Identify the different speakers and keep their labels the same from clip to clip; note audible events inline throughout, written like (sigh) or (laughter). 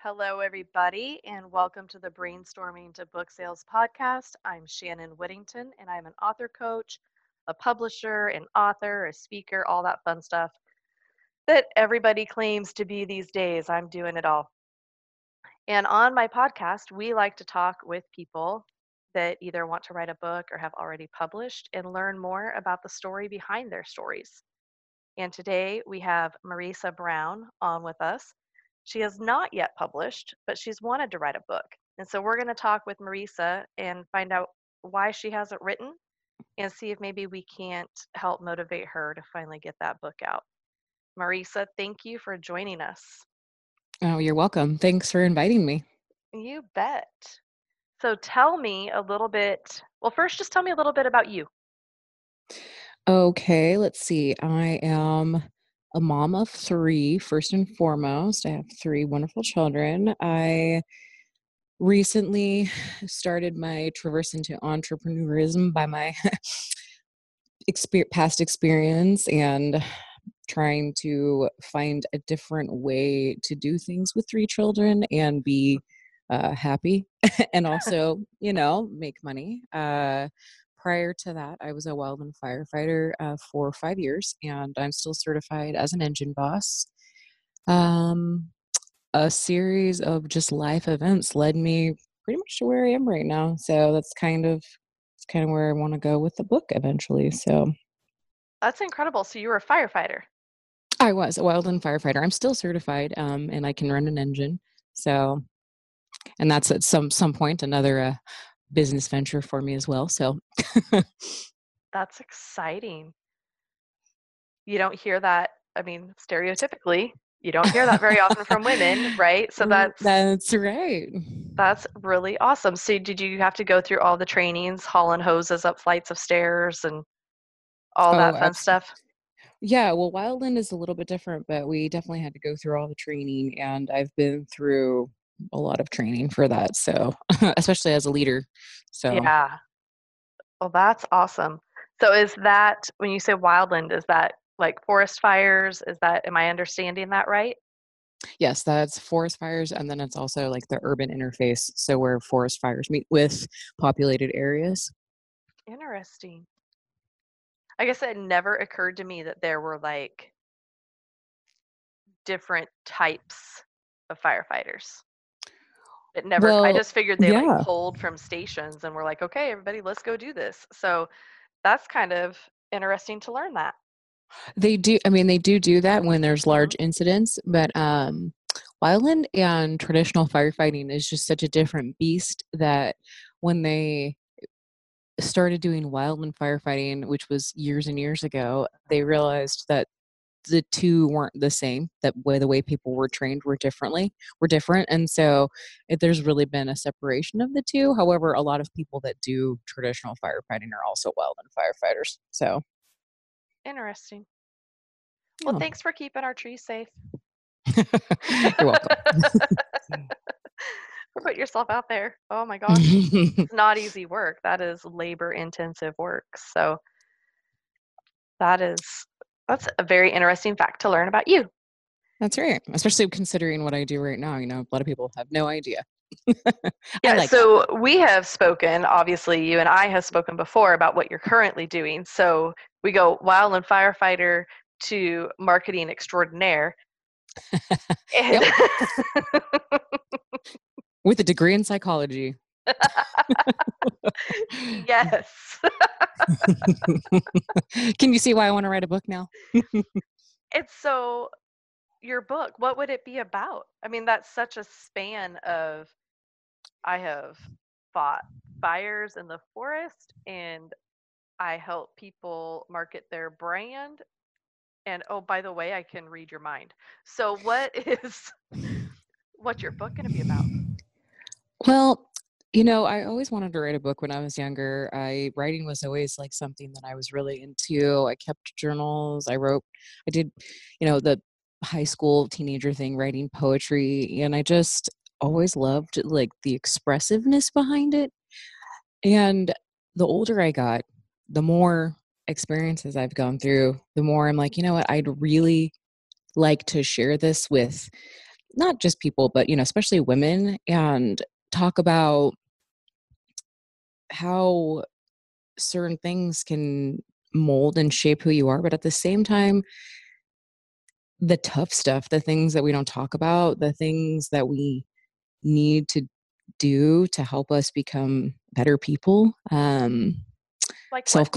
Speaker 1: Hello, everybody, and welcome to the Brainstorming to Book Sales podcast. I'm Shannon Whittington, and I'm an author coach, a publisher, an author, a speaker, all that fun stuff that everybody claims to be these days. I'm doing it all. And on my podcast, we like to talk with people that either want to write a book or have already published and learn more about the story behind their stories. And today we have Marisa Brown on with us. She has not yet published, but she's wanted to write a book. And so we're going to talk with Marisa and find out why she hasn't written and see if maybe we can't help motivate her to finally get that book out. Marisa, thank you for joining us.
Speaker 2: Oh, you're welcome. Thanks for inviting me.
Speaker 1: You bet. So tell me a little bit. Well, first, just tell me a little bit about you.
Speaker 2: Okay, let's see. I am a mom of three, first and foremost. I have three wonderful children. I recently (sighs) started my traverse into entrepreneurism by my (laughs) past experience and (sighs) trying to find a different way to do things with three children and be uh, happy (laughs) and (laughs) also, you know, make money. Uh, prior to that, I was a wildland firefighter uh, for five years, and I'm still certified as an engine boss. Um, a series of just life events led me pretty much to where I am right now. So that's kind of it's kind of where I want to go with the book eventually. So
Speaker 1: that's incredible. So you were a firefighter.
Speaker 2: I was a wildland firefighter. I'm still certified, um, and I can run an engine. So, and that's at some some point another uh, business venture for me as well. So, (laughs)
Speaker 1: that's exciting. You don't hear that. I mean, stereotypically, you don't hear that very often from women, (laughs) right? So mm, that's
Speaker 2: that's right.
Speaker 1: That's really awesome. So, did you have to go through all the trainings, hauling hoses up flights of stairs, and all oh, that oh, fun stuff?
Speaker 2: Yeah, well, Wildland is a little bit different, but we definitely had to go through all the training, and I've been through a lot of training for that. So, (laughs) especially as a leader. So,
Speaker 1: yeah. Well, that's awesome. So, is that when you say Wildland, is that like forest fires? Is that, am I understanding that right?
Speaker 2: Yes, that's forest fires, and then it's also like the urban interface. So, where forest fires meet with populated areas.
Speaker 1: Interesting. I guess it never occurred to me that there were like different types of firefighters. It never. Well, I just figured they yeah. like pulled from stations and were like, "Okay, everybody, let's go do this." So that's kind of interesting to learn that.
Speaker 2: They do. I mean, they do do that when there's mm-hmm. large incidents, but um, wildland and traditional firefighting is just such a different beast that when they started doing wildland firefighting, which was years and years ago, they realized that the two weren't the same. That way, the way people were trained were differently, were different, and so it, there's really been a separation of the two. However, a lot of people that do traditional firefighting are also wildland firefighters. So
Speaker 1: interesting. Well, oh. thanks for keeping our trees safe. (laughs)
Speaker 2: You're welcome. (laughs)
Speaker 1: put yourself out there. Oh my gosh. (laughs) it's not easy work. That is labor intensive work. So that is that's a very interesting fact to learn about you.
Speaker 2: That's right. Especially considering what I do right now. You know, a lot of people have no idea. (laughs)
Speaker 1: yeah, like so that. we have spoken, obviously, you and I have spoken before about what you're currently doing. So we go wildland firefighter to marketing extraordinaire. (laughs) and (laughs)
Speaker 2: with a degree in psychology.
Speaker 1: yes. (laughs)
Speaker 2: Can you see why I want to write a book now?
Speaker 1: it's so your book, what would it be about? I mean, that's such a span of I have fought fires in the forest and I help people market their brand. And oh, by the way, I can read your mind. So what (laughs) is what's your book going to be about?
Speaker 2: Well, you know, I always wanted to write a book when I was younger. I writing was always like something that I was really into. I kept journals. I wrote I did, you know, the high school teenager thing writing poetry and I just always loved like the expressiveness behind it. And the older I got, the more experiences I've gone through, the more I'm like, you know what, I'd really like to share this with not just people, but you know, especially women, and talk about how certain things can mold and shape who you are, but at the same time, the tough stuff, the things that we don't talk about, the things that we need to do to help us become better people. Um,
Speaker 1: Like
Speaker 2: self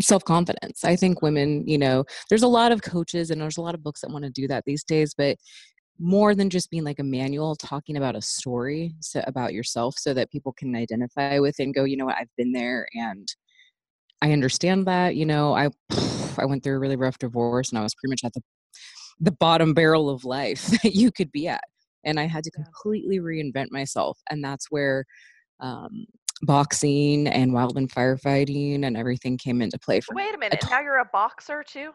Speaker 2: self confidence. I think women, you know, there's a lot of coaches and there's a lot of books that want to do that these days, but more than just being like a manual, talking about a story so, about yourself so that people can identify with and go, you know what, I've been there and I understand that. You know, I (sighs) I went through a really rough divorce and I was pretty much at the the bottom barrel of life (laughs) that you could be at. And I had to completely reinvent myself. And that's where um, boxing and wildland firefighting and everything came into play for.
Speaker 1: Wait a minute.
Speaker 2: to-
Speaker 1: Now you're a boxer too?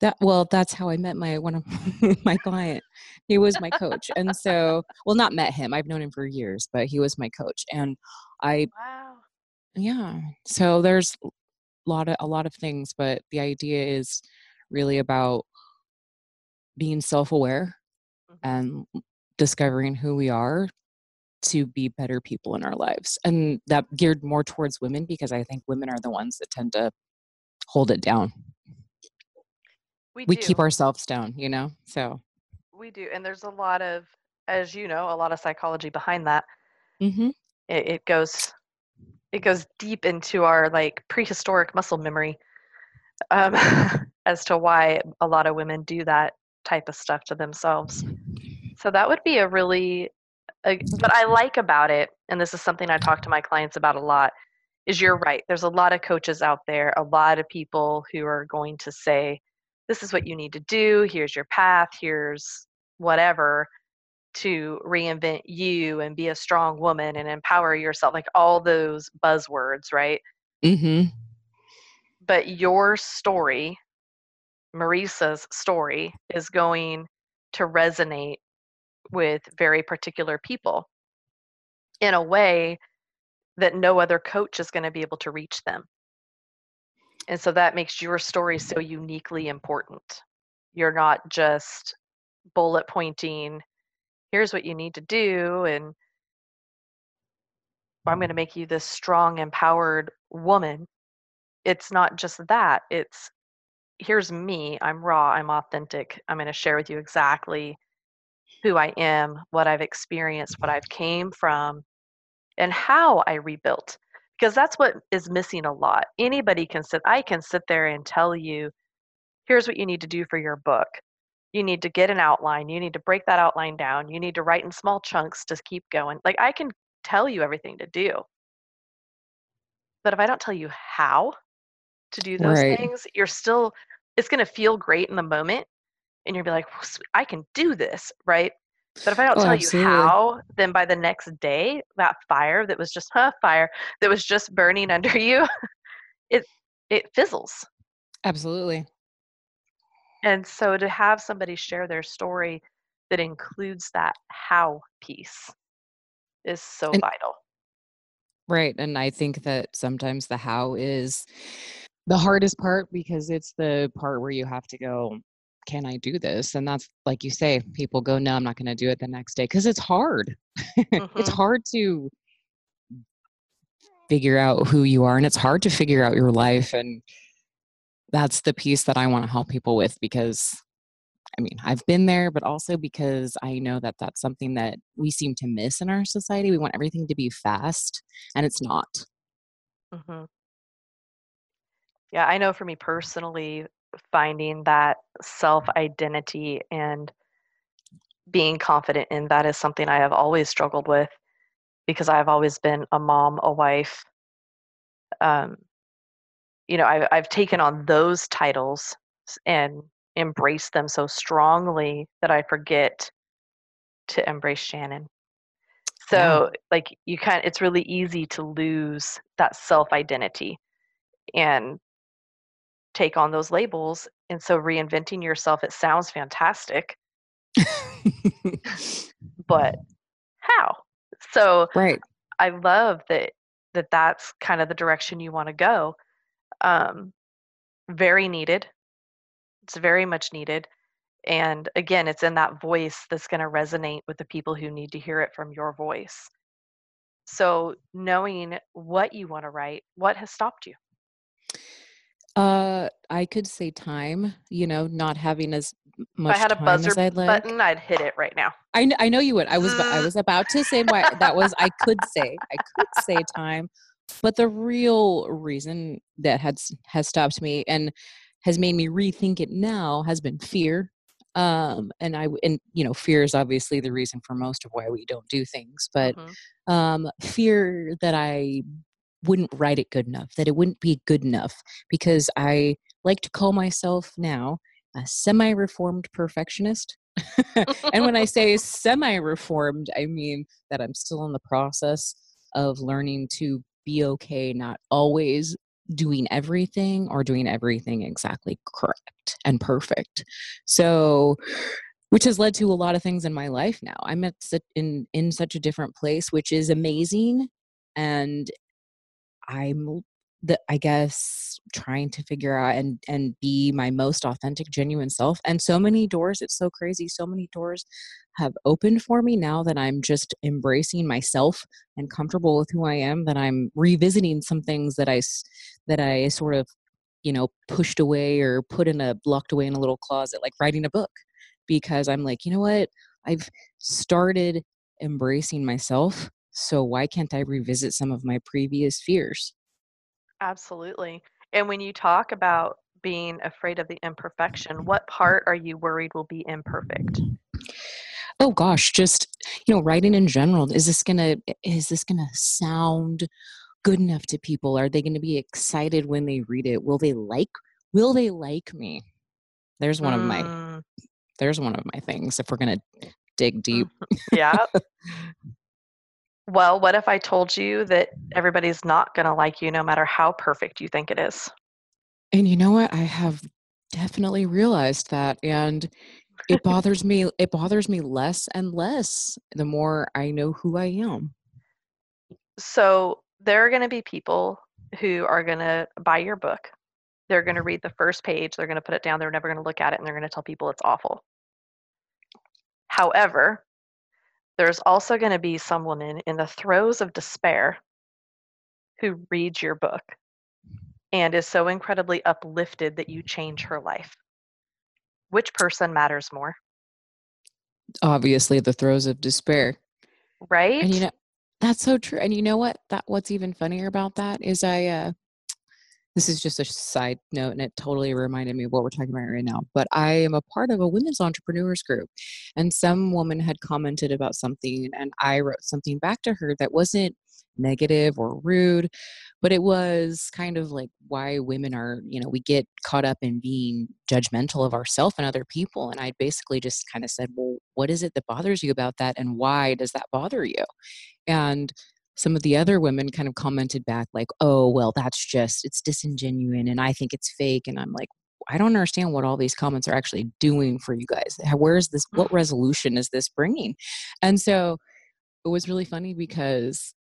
Speaker 2: That well, that's how I met my one of (laughs) my client. He was my coach, and so well, not met him. I've known him for years, but he was my coach, and I
Speaker 1: Wow.
Speaker 2: yeah. So there's a lot of a lot of things, but the idea is really about being self-aware
Speaker 1: Mhm.
Speaker 2: and discovering who we are to be better people in our lives. And that geared more towards women because I think women are the ones that tend to hold it down.
Speaker 1: We
Speaker 2: We
Speaker 1: do.
Speaker 2: keep ourselves down, you know? So,
Speaker 1: We do. And there's a lot of, as you know, a lot of psychology behind that.
Speaker 2: mhm.
Speaker 1: It, it goes it goes deep into our like prehistoric muscle memory um, (laughs) as to why a lot of women do that type of stuff to themselves. So that would be a really, a, what I like about it, and this is something I talk to my clients about a lot, is you're right. There's a lot of coaches out there, a lot of people who are going to say, this is what you need to do, here's your path, here's whatever to reinvent you and be a strong woman and empower yourself, like all those buzzwords, right?
Speaker 2: Mhm.
Speaker 1: But your story, Marisa's story, is going to resonate with very particular people in a way that no other coach is going to be able to reach them. And so that makes your story so uniquely important. You're not just bullet pointing, here's what you need to do, and I'm going to make you this strong, empowered woman. It's not just that. It's here's me. I'm raw. I'm authentic. I'm going to share with you exactly who I am, what I've experienced, what I've came from, and how I rebuilt. Because that's what is missing a lot. Anybody can sit, I can sit there and tell you, here's what you need to do for your book. You need to get an outline. You need to break that outline down. You need to write in small chunks to keep going. Like I can tell you everything to do. But if I don't tell you how to do those
Speaker 2: Right.
Speaker 1: things, you're still, it's going to feel great in the moment. And you'll be like, I can do this, right? But if I don't
Speaker 2: Oh,
Speaker 1: tell you how, then by the next day, that fire that was just huh, fire that was just burning (laughs) under you, it it fizzles.
Speaker 2: Absolutely.
Speaker 1: And so to have somebody share their story that includes that how piece is so
Speaker 2: And
Speaker 1: vital.
Speaker 2: right, and I think that sometimes the how is the hardest part because it's the part where you have to go, can I do this? And that's like you say, people go, no, I'm not going to do it the next day because it's hard. (laughs) it's
Speaker 1: hmm
Speaker 2: hard to figure out who you are and it's hard to figure out your life and that's the piece that I want to help people with because I mean, I've been there, but also because I know that that's something that we seem to miss in our society. We want everything to be fast, and it's not.
Speaker 1: hmm Yeah, I know for me personally, finding that self identity and being confident in that is something I have always struggled with because I've always been a mom, a wife. Um, you know, I've, I've taken on those titles and embraced them so strongly that I forget to embrace Shannon.
Speaker 2: Yeah.
Speaker 1: So, like, you kind it's really easy to lose that self identity and take on those labels. And so, reinventing yourself, it sounds fantastic, (laughs) but how? So,
Speaker 2: right.
Speaker 1: I love that that that's kind of the direction you want to go. Um, very needed. It's very much needed. And again, it's in that voice that's going to resonate with the people who need to hear it from your voice. So, knowing what you want to write, what has stopped you?
Speaker 2: Uh, I could say time, you know, not having as
Speaker 1: If I had a
Speaker 2: time
Speaker 1: buzzer
Speaker 2: I'd like.
Speaker 1: button, I'd hit it right now.
Speaker 2: I kn I know you would. I was I was about to say why that was I could say I could say time, but the real reason that has has stopped me and has made me rethink it now has been fear. Um, and I and, you know, fear is obviously the reason for most of why we don't do things, but,
Speaker 1: Mhm.
Speaker 2: um, fear that I wouldn't write it good enough, that it wouldn't be good enough because I like to call myself now a semi-reformed perfectionist. (laughs) And when I say (laughs) semi-reformed, I mean that I'm still in the process of learning to be okay not always doing everything or doing everything exactly correct and perfect. So which has led to a lot of things in my life now. I'm at in in such a different place, which is amazing, and I'm the I guess trying to figure out and and be my most authentic, genuine self. And so many doors, it's so crazy. So many doors have opened for me now that I'm just embracing myself and comfortable with who I am, that I'm revisiting some things that I that I sort of, you know, pushed away or put in a locked away in a little closet, like writing a book. Because I'm like, you know what? I've started embracing myself. So why can't I revisit some of my previous fears?
Speaker 1: Absolutely. And when you talk about being afraid of the imperfection, what part are you worried will be imperfect?
Speaker 2: Oh gosh, just you know, writing in general. Is this gonna is this gonna sound good enough to people? Are they gonna be excited when they read it? Will they like will they like me? There's one of my
Speaker 1: Mm,
Speaker 2: there's one of my things if we're gonna dig deep.
Speaker 1: Yeah. (laughs) (laughs) Well, what if I told you that everybody's not going to like you no matter how perfect you think it is?
Speaker 2: And you know what? I have definitely realized that and it (laughs) bothers me it bothers me less and less the more I know who I am.
Speaker 1: So, there are going to be people who are going to buy your book. They're going to read the first page, they're going to put it down, they're never going to look at it, and they're going to tell people it's awful. However, there's also going to be some woman in the throes of despair who reads your book and is so incredibly uplifted that you change her life. Which person matters more,
Speaker 2: Obviously the throes of despair. Right? And you know that's so true. And you know what? That what's even funnier about that is I uh this is just a side note and it totally reminded me of what we're talking about right now. But I am a part of a women's entrepreneurs group. And some woman had commented about something and I wrote something back to her that wasn't negative or rude, but it was kind of like why women are, you know, we get caught up in being judgmental of ourselves and other people. And I basically just kind of said, Well, what is it that bothers you about that? And why does that bother you? And some of the other women kind of commented back like, "Oh, well, that's just it's disingenuous and I think it's fake." And I'm like, "I don't understand what all these comments are actually doing for you guys. Where is this what resolution is this bringing?" And so it was really funny because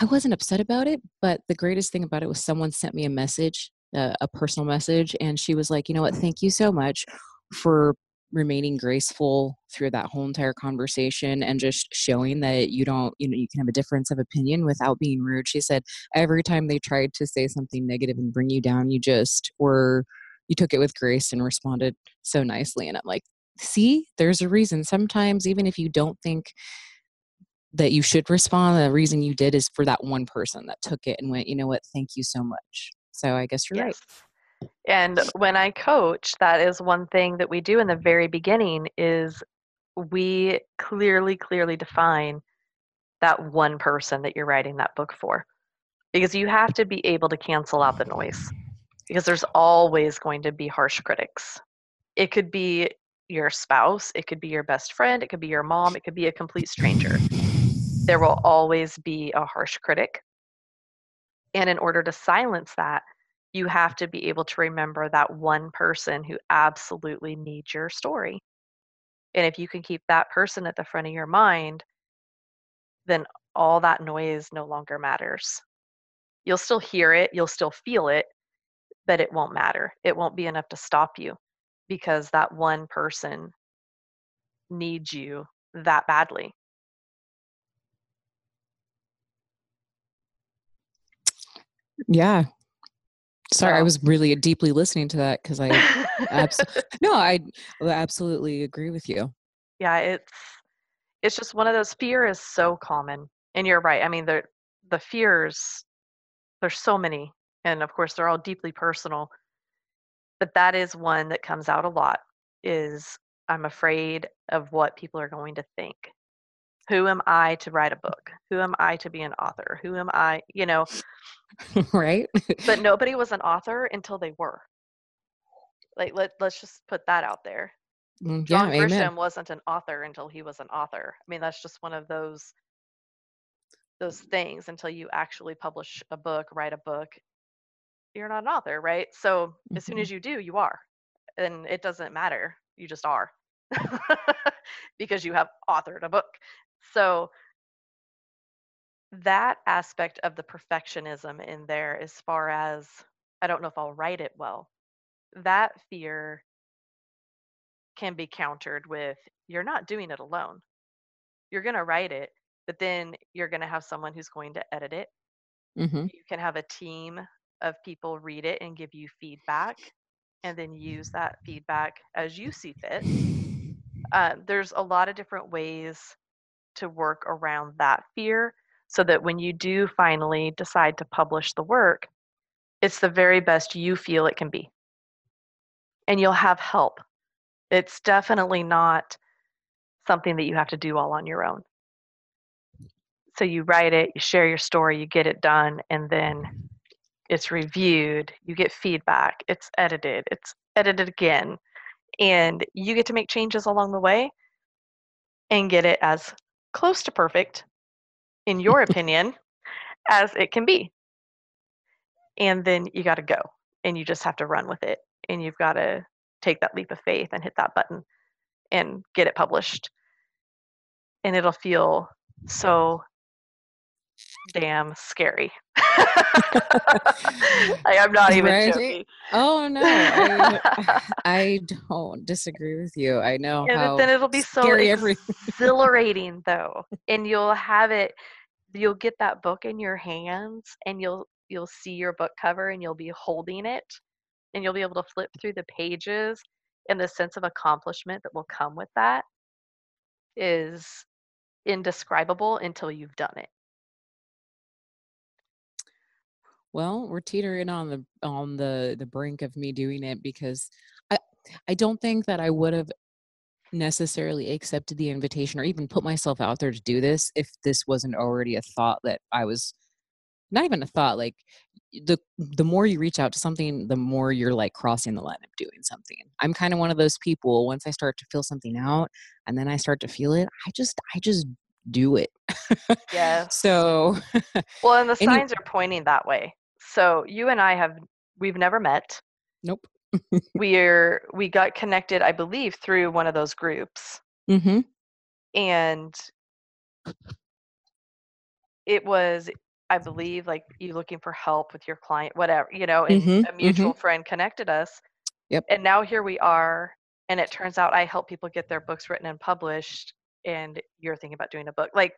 Speaker 2: I wasn't upset about it, but the greatest thing about it was someone sent me a message, uh, a personal message, and she was like, "You know what? Thank you so much for remaining graceful through that whole entire conversation and just showing that you don't, you know, you can have a difference of opinion without being rude." She said, "Every time they tried to say something negative and bring you down, you just were you took it with grace and responded so nicely." And I'm like, "See, there's a reason. Sometimes even if you don't think that you should respond. The reason you did is for that one person that took it and went, you know what, thank you so much. So I guess you're right.
Speaker 1: And when I coach, that is one thing that we do in the very beginning is we clearly, clearly define that one person that you're writing that book for. Because you have to be able to cancel out the noise. Because there's always going to be harsh critics. It could be your spouse, it could be your best friend, it could be your mom, it could be a complete stranger. There will always be a harsh critic. And in order to silence that, you have to be able to remember that one person who absolutely needs your story. And if you can keep that person at the front of your mind, then all that noise no longer matters. You'll still hear it, you'll still feel it, but it won't matter. It won't be enough to stop you. because that one person needs you that badly.
Speaker 2: Yeah. Sorry, I was really deeply listening to that because (laughs) I abs- no, I absolutely agree with you.
Speaker 1: Yeah, it's it's just one of those fear is so common. And you're right. I mean, the the fears there's so many and of course they're all deeply personal. But that is one that comes out a lot is I'm afraid of what people are going to think. Who am I to write a book? Who am I to be an author? Who am I, you know? (laughs)
Speaker 2: right?
Speaker 1: but nobody was an author until they were. Like let let's just put that out there.
Speaker 2: Mm,
Speaker 1: John
Speaker 2: yeah,
Speaker 1: Grisham
Speaker 2: amen.
Speaker 1: wasn't an author until he was an author. I mean, that's just one of those those things until you actually publish a book, write a book, you're not an author, right? So as soon
Speaker 2: Mhm.
Speaker 1: as you do, you are. And it doesn't matter. You just are. (laughs) because you have authored a book. So that aspect of the perfectionism in there as far as I don't know if I'll write it well. That fear can be countered with you're not doing it alone. You're going to write it, but then you're going to have someone who's going to edit it.
Speaker 2: Mhm.
Speaker 1: You can have a team of people read it and give you feedback and then use that feedback as you see fit. Uh, there's a lot of different ways to work around that fear so that when you do finally decide to publish the work, it's the very best you feel it can be. And you'll have help. It's definitely not something that you have to do all on your own. So you write it, you share your story, you get it done, and then it's reviewed, you get feedback, it's edited, it's edited again, and you get to make changes along the way and get it as close to perfect, in (laughs) your opinion, as it can be. And then you got to go and you just have to run with it. And you've got to take that leap of faith and hit that button and get it published. And it'll feel so damn scary. (laughs) (laughs) I, am not even
Speaker 2: Right?
Speaker 1: joking.
Speaker 2: Oh no, I, (laughs) I don't disagree with you. I know
Speaker 1: then it'll be so exhilarating though. And you'll have it you'll get that book in your hands and you'll you'll see your book cover and you'll be holding it and you'll be able to flip through the pages and the sense of accomplishment that will come with that is indescribable until you've done it.
Speaker 2: Well, we're teetering on the on the the brink of me doing it because I I don't think that I would have necessarily accepted the invitation or even put myself out there to do this if this wasn't already a thought that I was not even a thought like the the more you reach out to something the more you're like crossing the line of doing something i'm kind of one of those people once i start to feel something out and then i start to feel it i just i just do it
Speaker 1: Yeah. (laughs)
Speaker 2: so
Speaker 1: Well, and the (laughs) signs are pointing that way. So you and I have we've never met.
Speaker 2: nope
Speaker 1: We're we got connected, I believe, through one of those groups.
Speaker 2: mm-hmm
Speaker 1: And it was I believe like you looking for help with your client, whatever, you know, and
Speaker 2: Mhm,
Speaker 1: a mutual friend connected us.
Speaker 2: Yep.
Speaker 1: And now here we are. And it turns out I help people get their books written and published. And you're thinking about doing a book. Like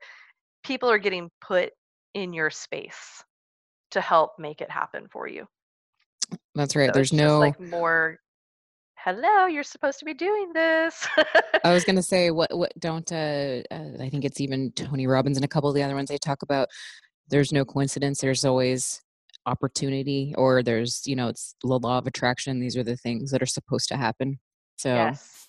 Speaker 1: people are getting put in your space to help make it happen for you.
Speaker 2: that's right
Speaker 1: So
Speaker 2: there's no
Speaker 1: like more, hello, you're supposed to be doing this.
Speaker 2: I was (laughs) gonna say what what don't uh, uh I think it's even Tony Robbins and a couple of the other ones they talk about there's no coincidence there's always opportunity or there's you know it's the law of attraction these are the things that are supposed to happen so
Speaker 1: Yes.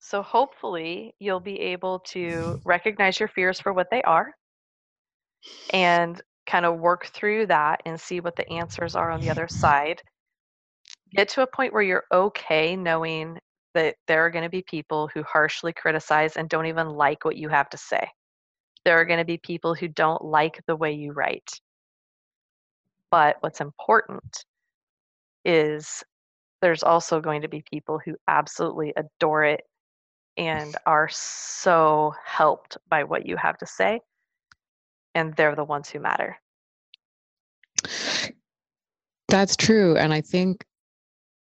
Speaker 1: So hopefully you'll be able to recognize your fears for what they are and kind of work through that and see what the answers are on the other side. Get to a point where you're okay knowing that there are going to be people who harshly criticize and don't even like what you have to say. There are going to be people who don't like the way you write. But what's important is there's also going to be people who absolutely adore it and are so helped by what you have to say. And they're the ones who matter.
Speaker 2: that's true and I think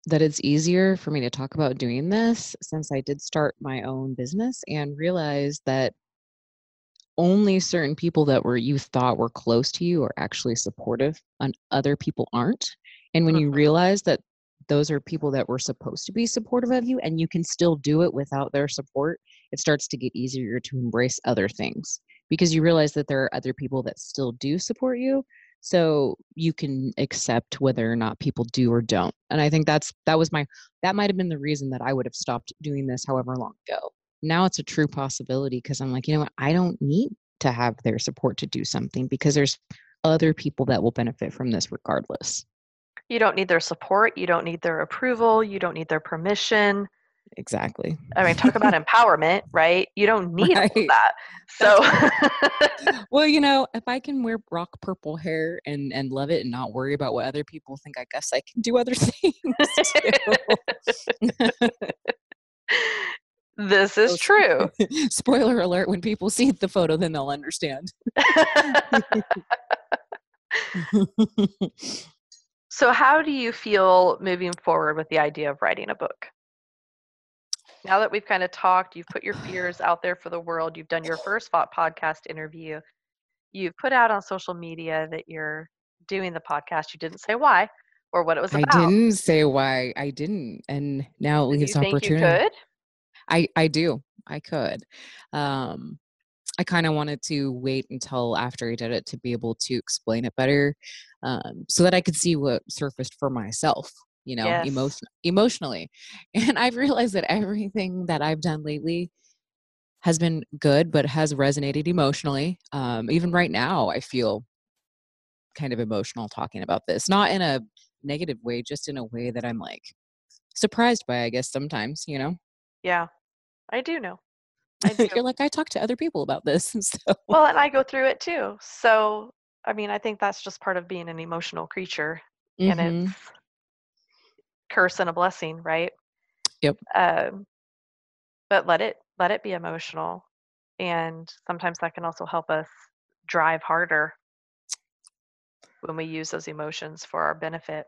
Speaker 2: that it's easier for me to talk about doing this since I did start my own business and realized that only certain people that were you thought were close to you are actually supportive and other people aren't. And when you
Speaker 1: Mhm.
Speaker 2: realize that those are people that were supposed to be supportive of you and you can still do it without their support, it starts to get easier to embrace other things because you realize that there are other people that still do support you so you can accept whether or not people do or don't and i think that's that was my that might have been the reason that i would have stopped doing this however long ago now it's a true possibility because i'm like you know what i don't need to have their support to do something because there's other people that will benefit from this regardless
Speaker 1: You don't need their support. You don't need their approval. You don't need their permission.
Speaker 2: Exactly
Speaker 1: I mean, talk about (laughs) empowerment, right? You don't need
Speaker 2: Right.
Speaker 1: that. So, (laughs)
Speaker 2: well you know if i can wear rock purple hair and and love it and not worry about what other people think i guess i can do other (laughs) things too.
Speaker 1: this is true.
Speaker 2: Spoiler alert, when people see the photo, then they'll understand.
Speaker 1: so, how do you feel moving forward with the idea of writing a book? Now that we've kind of talked, you've put your fears out there for the world, you've done your first fo- podcast interview, you've put out on social media that you're doing the podcast. You didn't say why or what it was about.
Speaker 2: I didn't say why I didn't, and now it leaves opportunity.
Speaker 1: could?
Speaker 2: I I do. I could. Um, I kind of wanted to wait until after I did it to be able to explain it better, um, so that I could see what surfaced for myself. You know,
Speaker 1: Yes.
Speaker 2: emotion emotionally, (laughs) and I've realized that everything that I've done lately has been good, but has resonated emotionally. Um, even right now, I feel kind of emotional talking about this, not in a negative way, just in a way that I'm like surprised by. I guess sometimes, you know.
Speaker 1: Yeah, I do know. (laughs) I do.
Speaker 2: You're like, I talk to other people about this. (laughs) So
Speaker 1: Well, and I go through it too. So, I mean, I think that's just part of being an emotional creature, and
Speaker 2: Mhm.
Speaker 1: it's curse and a blessing, right?
Speaker 2: Yep.
Speaker 1: Um, but let it let it be emotional, and sometimes that can also help us drive harder when we use those emotions for our benefit.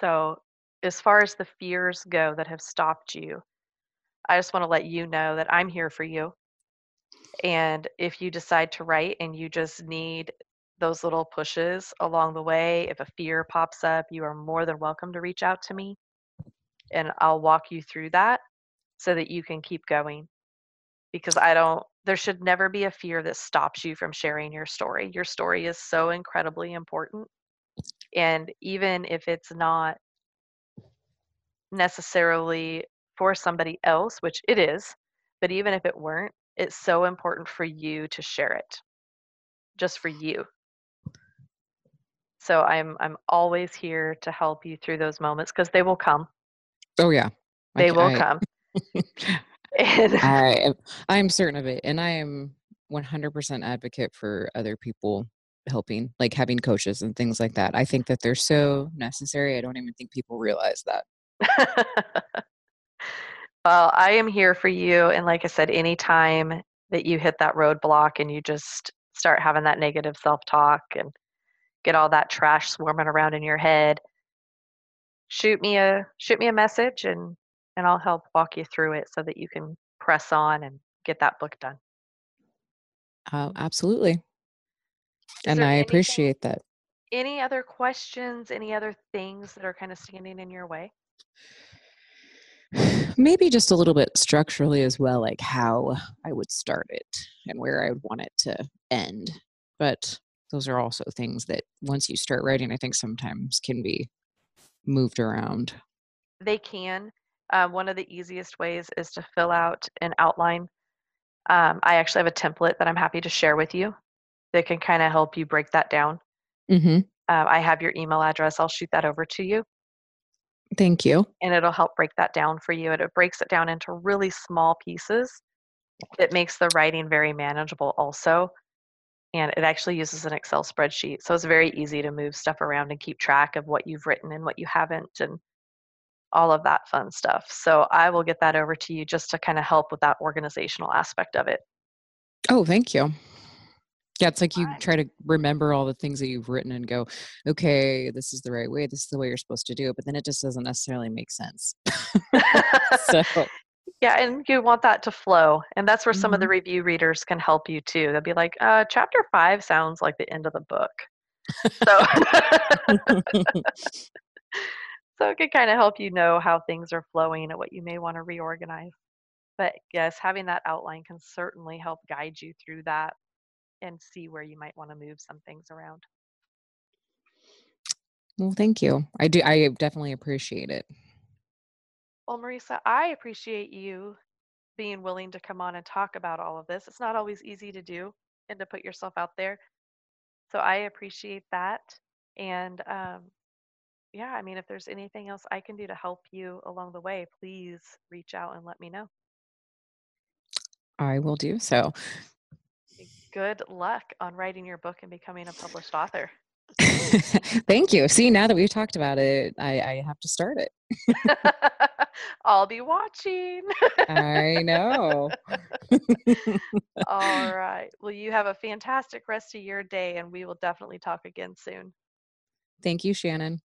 Speaker 1: So, as far as the fears go that have stopped you, I just want to let you know that I'm here for you. And if you decide to write and you just need those little pushes along the way, if a fear pops up, you are more than welcome to reach out to me and I'll walk you through that so that you can keep going. Because I don't, there should never be a fear that stops you from sharing your story. Your story is so incredibly important. And even if it's not necessarily for somebody else, which it is, but even if it weren't, it's so important for you to share it just for you. So I'm I'm always here to help you through those moments because they will come.
Speaker 2: Oh yeah.
Speaker 1: They
Speaker 2: ca-
Speaker 1: will
Speaker 2: I-
Speaker 1: come. (laughs) And
Speaker 2: I (laughs) am I'm certain of it. And I am 100% advocate for other people helping, like having coaches and things like that. I think that they're so necessary. I don't even think people realize that. (laughs)
Speaker 1: well, I am here for you. And like I said, anytime that you hit that roadblock and you just start having that negative self talk and get all that trash swarming around in your head, shoot me a shoot me a message and and I'll help walk you through it so that you can press on and get that book done.
Speaker 2: Uh, absolutely.
Speaker 1: Is
Speaker 2: and I
Speaker 1: anything-
Speaker 2: appreciate that.
Speaker 1: Any other questions, any other things that are kind of standing in your way? (sighs)
Speaker 2: Maybe just a little bit structurally as well, like how I would start it and where I would want it to end. But those are also things that once you start writing, I think sometimes can be moved around.
Speaker 1: They can. Uh, one of the easiest ways is to fill out an outline. Um, I actually have a template that I'm happy to share with you that can kind of help you break that down.
Speaker 2: Mm-hmm.
Speaker 1: Uh, I have your email address. I'll shoot that over to you
Speaker 2: Thank you.
Speaker 1: and it'll help break that down for you. And it breaks it down into really small pieces that makes the writing very manageable, also. And it actually uses an Excel spreadsheet. So it's very easy to move stuff around and keep track of what you've written and what you haven't and all of that fun stuff. So I will get that over to you just to kind of help with that organizational aspect of it.
Speaker 2: Oh, thank you. Yeah, it's like you try to remember all the things that you've written and go, "Okay, this is the right way, this is the way you're supposed to do it," but then it just doesn't necessarily make sense. (laughs) So
Speaker 1: Yeah, and you want that to flow, and that's where some of the
Speaker 2: Mhm.
Speaker 1: review readers can help you too. They'll be like, "Uh, chapter 5 sounds like the end of the book." So (laughs) (laughs) so it can kinda help you know how things are flowing and what you may wanna reorganize. But, yes, having that outline can certainly help guide you through that and see where you might wanna move some things around.
Speaker 2: Well, thank you. I do I definitely appreciate it.
Speaker 1: Well, Marisa, I appreciate you being willing to come on and talk about all of this. It's not always easy to do and to put yourself out there. So I appreciate that. And um, yeah, I mean, if there's anything else I can do to help you along the way, please reach out and let me know.
Speaker 2: I will do so.
Speaker 1: Good luck on writing your book and becoming a published author. (laughs)
Speaker 2: Thank you. See, now that we've talked about it, I I have to start it. (laughs) (laughs)
Speaker 1: I'll be watching.
Speaker 2: I know. (laughs) (laughs)
Speaker 1: All right. Well, you have a fantastic rest of your day, and we will definitely talk again soon.
Speaker 2: Thank you, Shannon.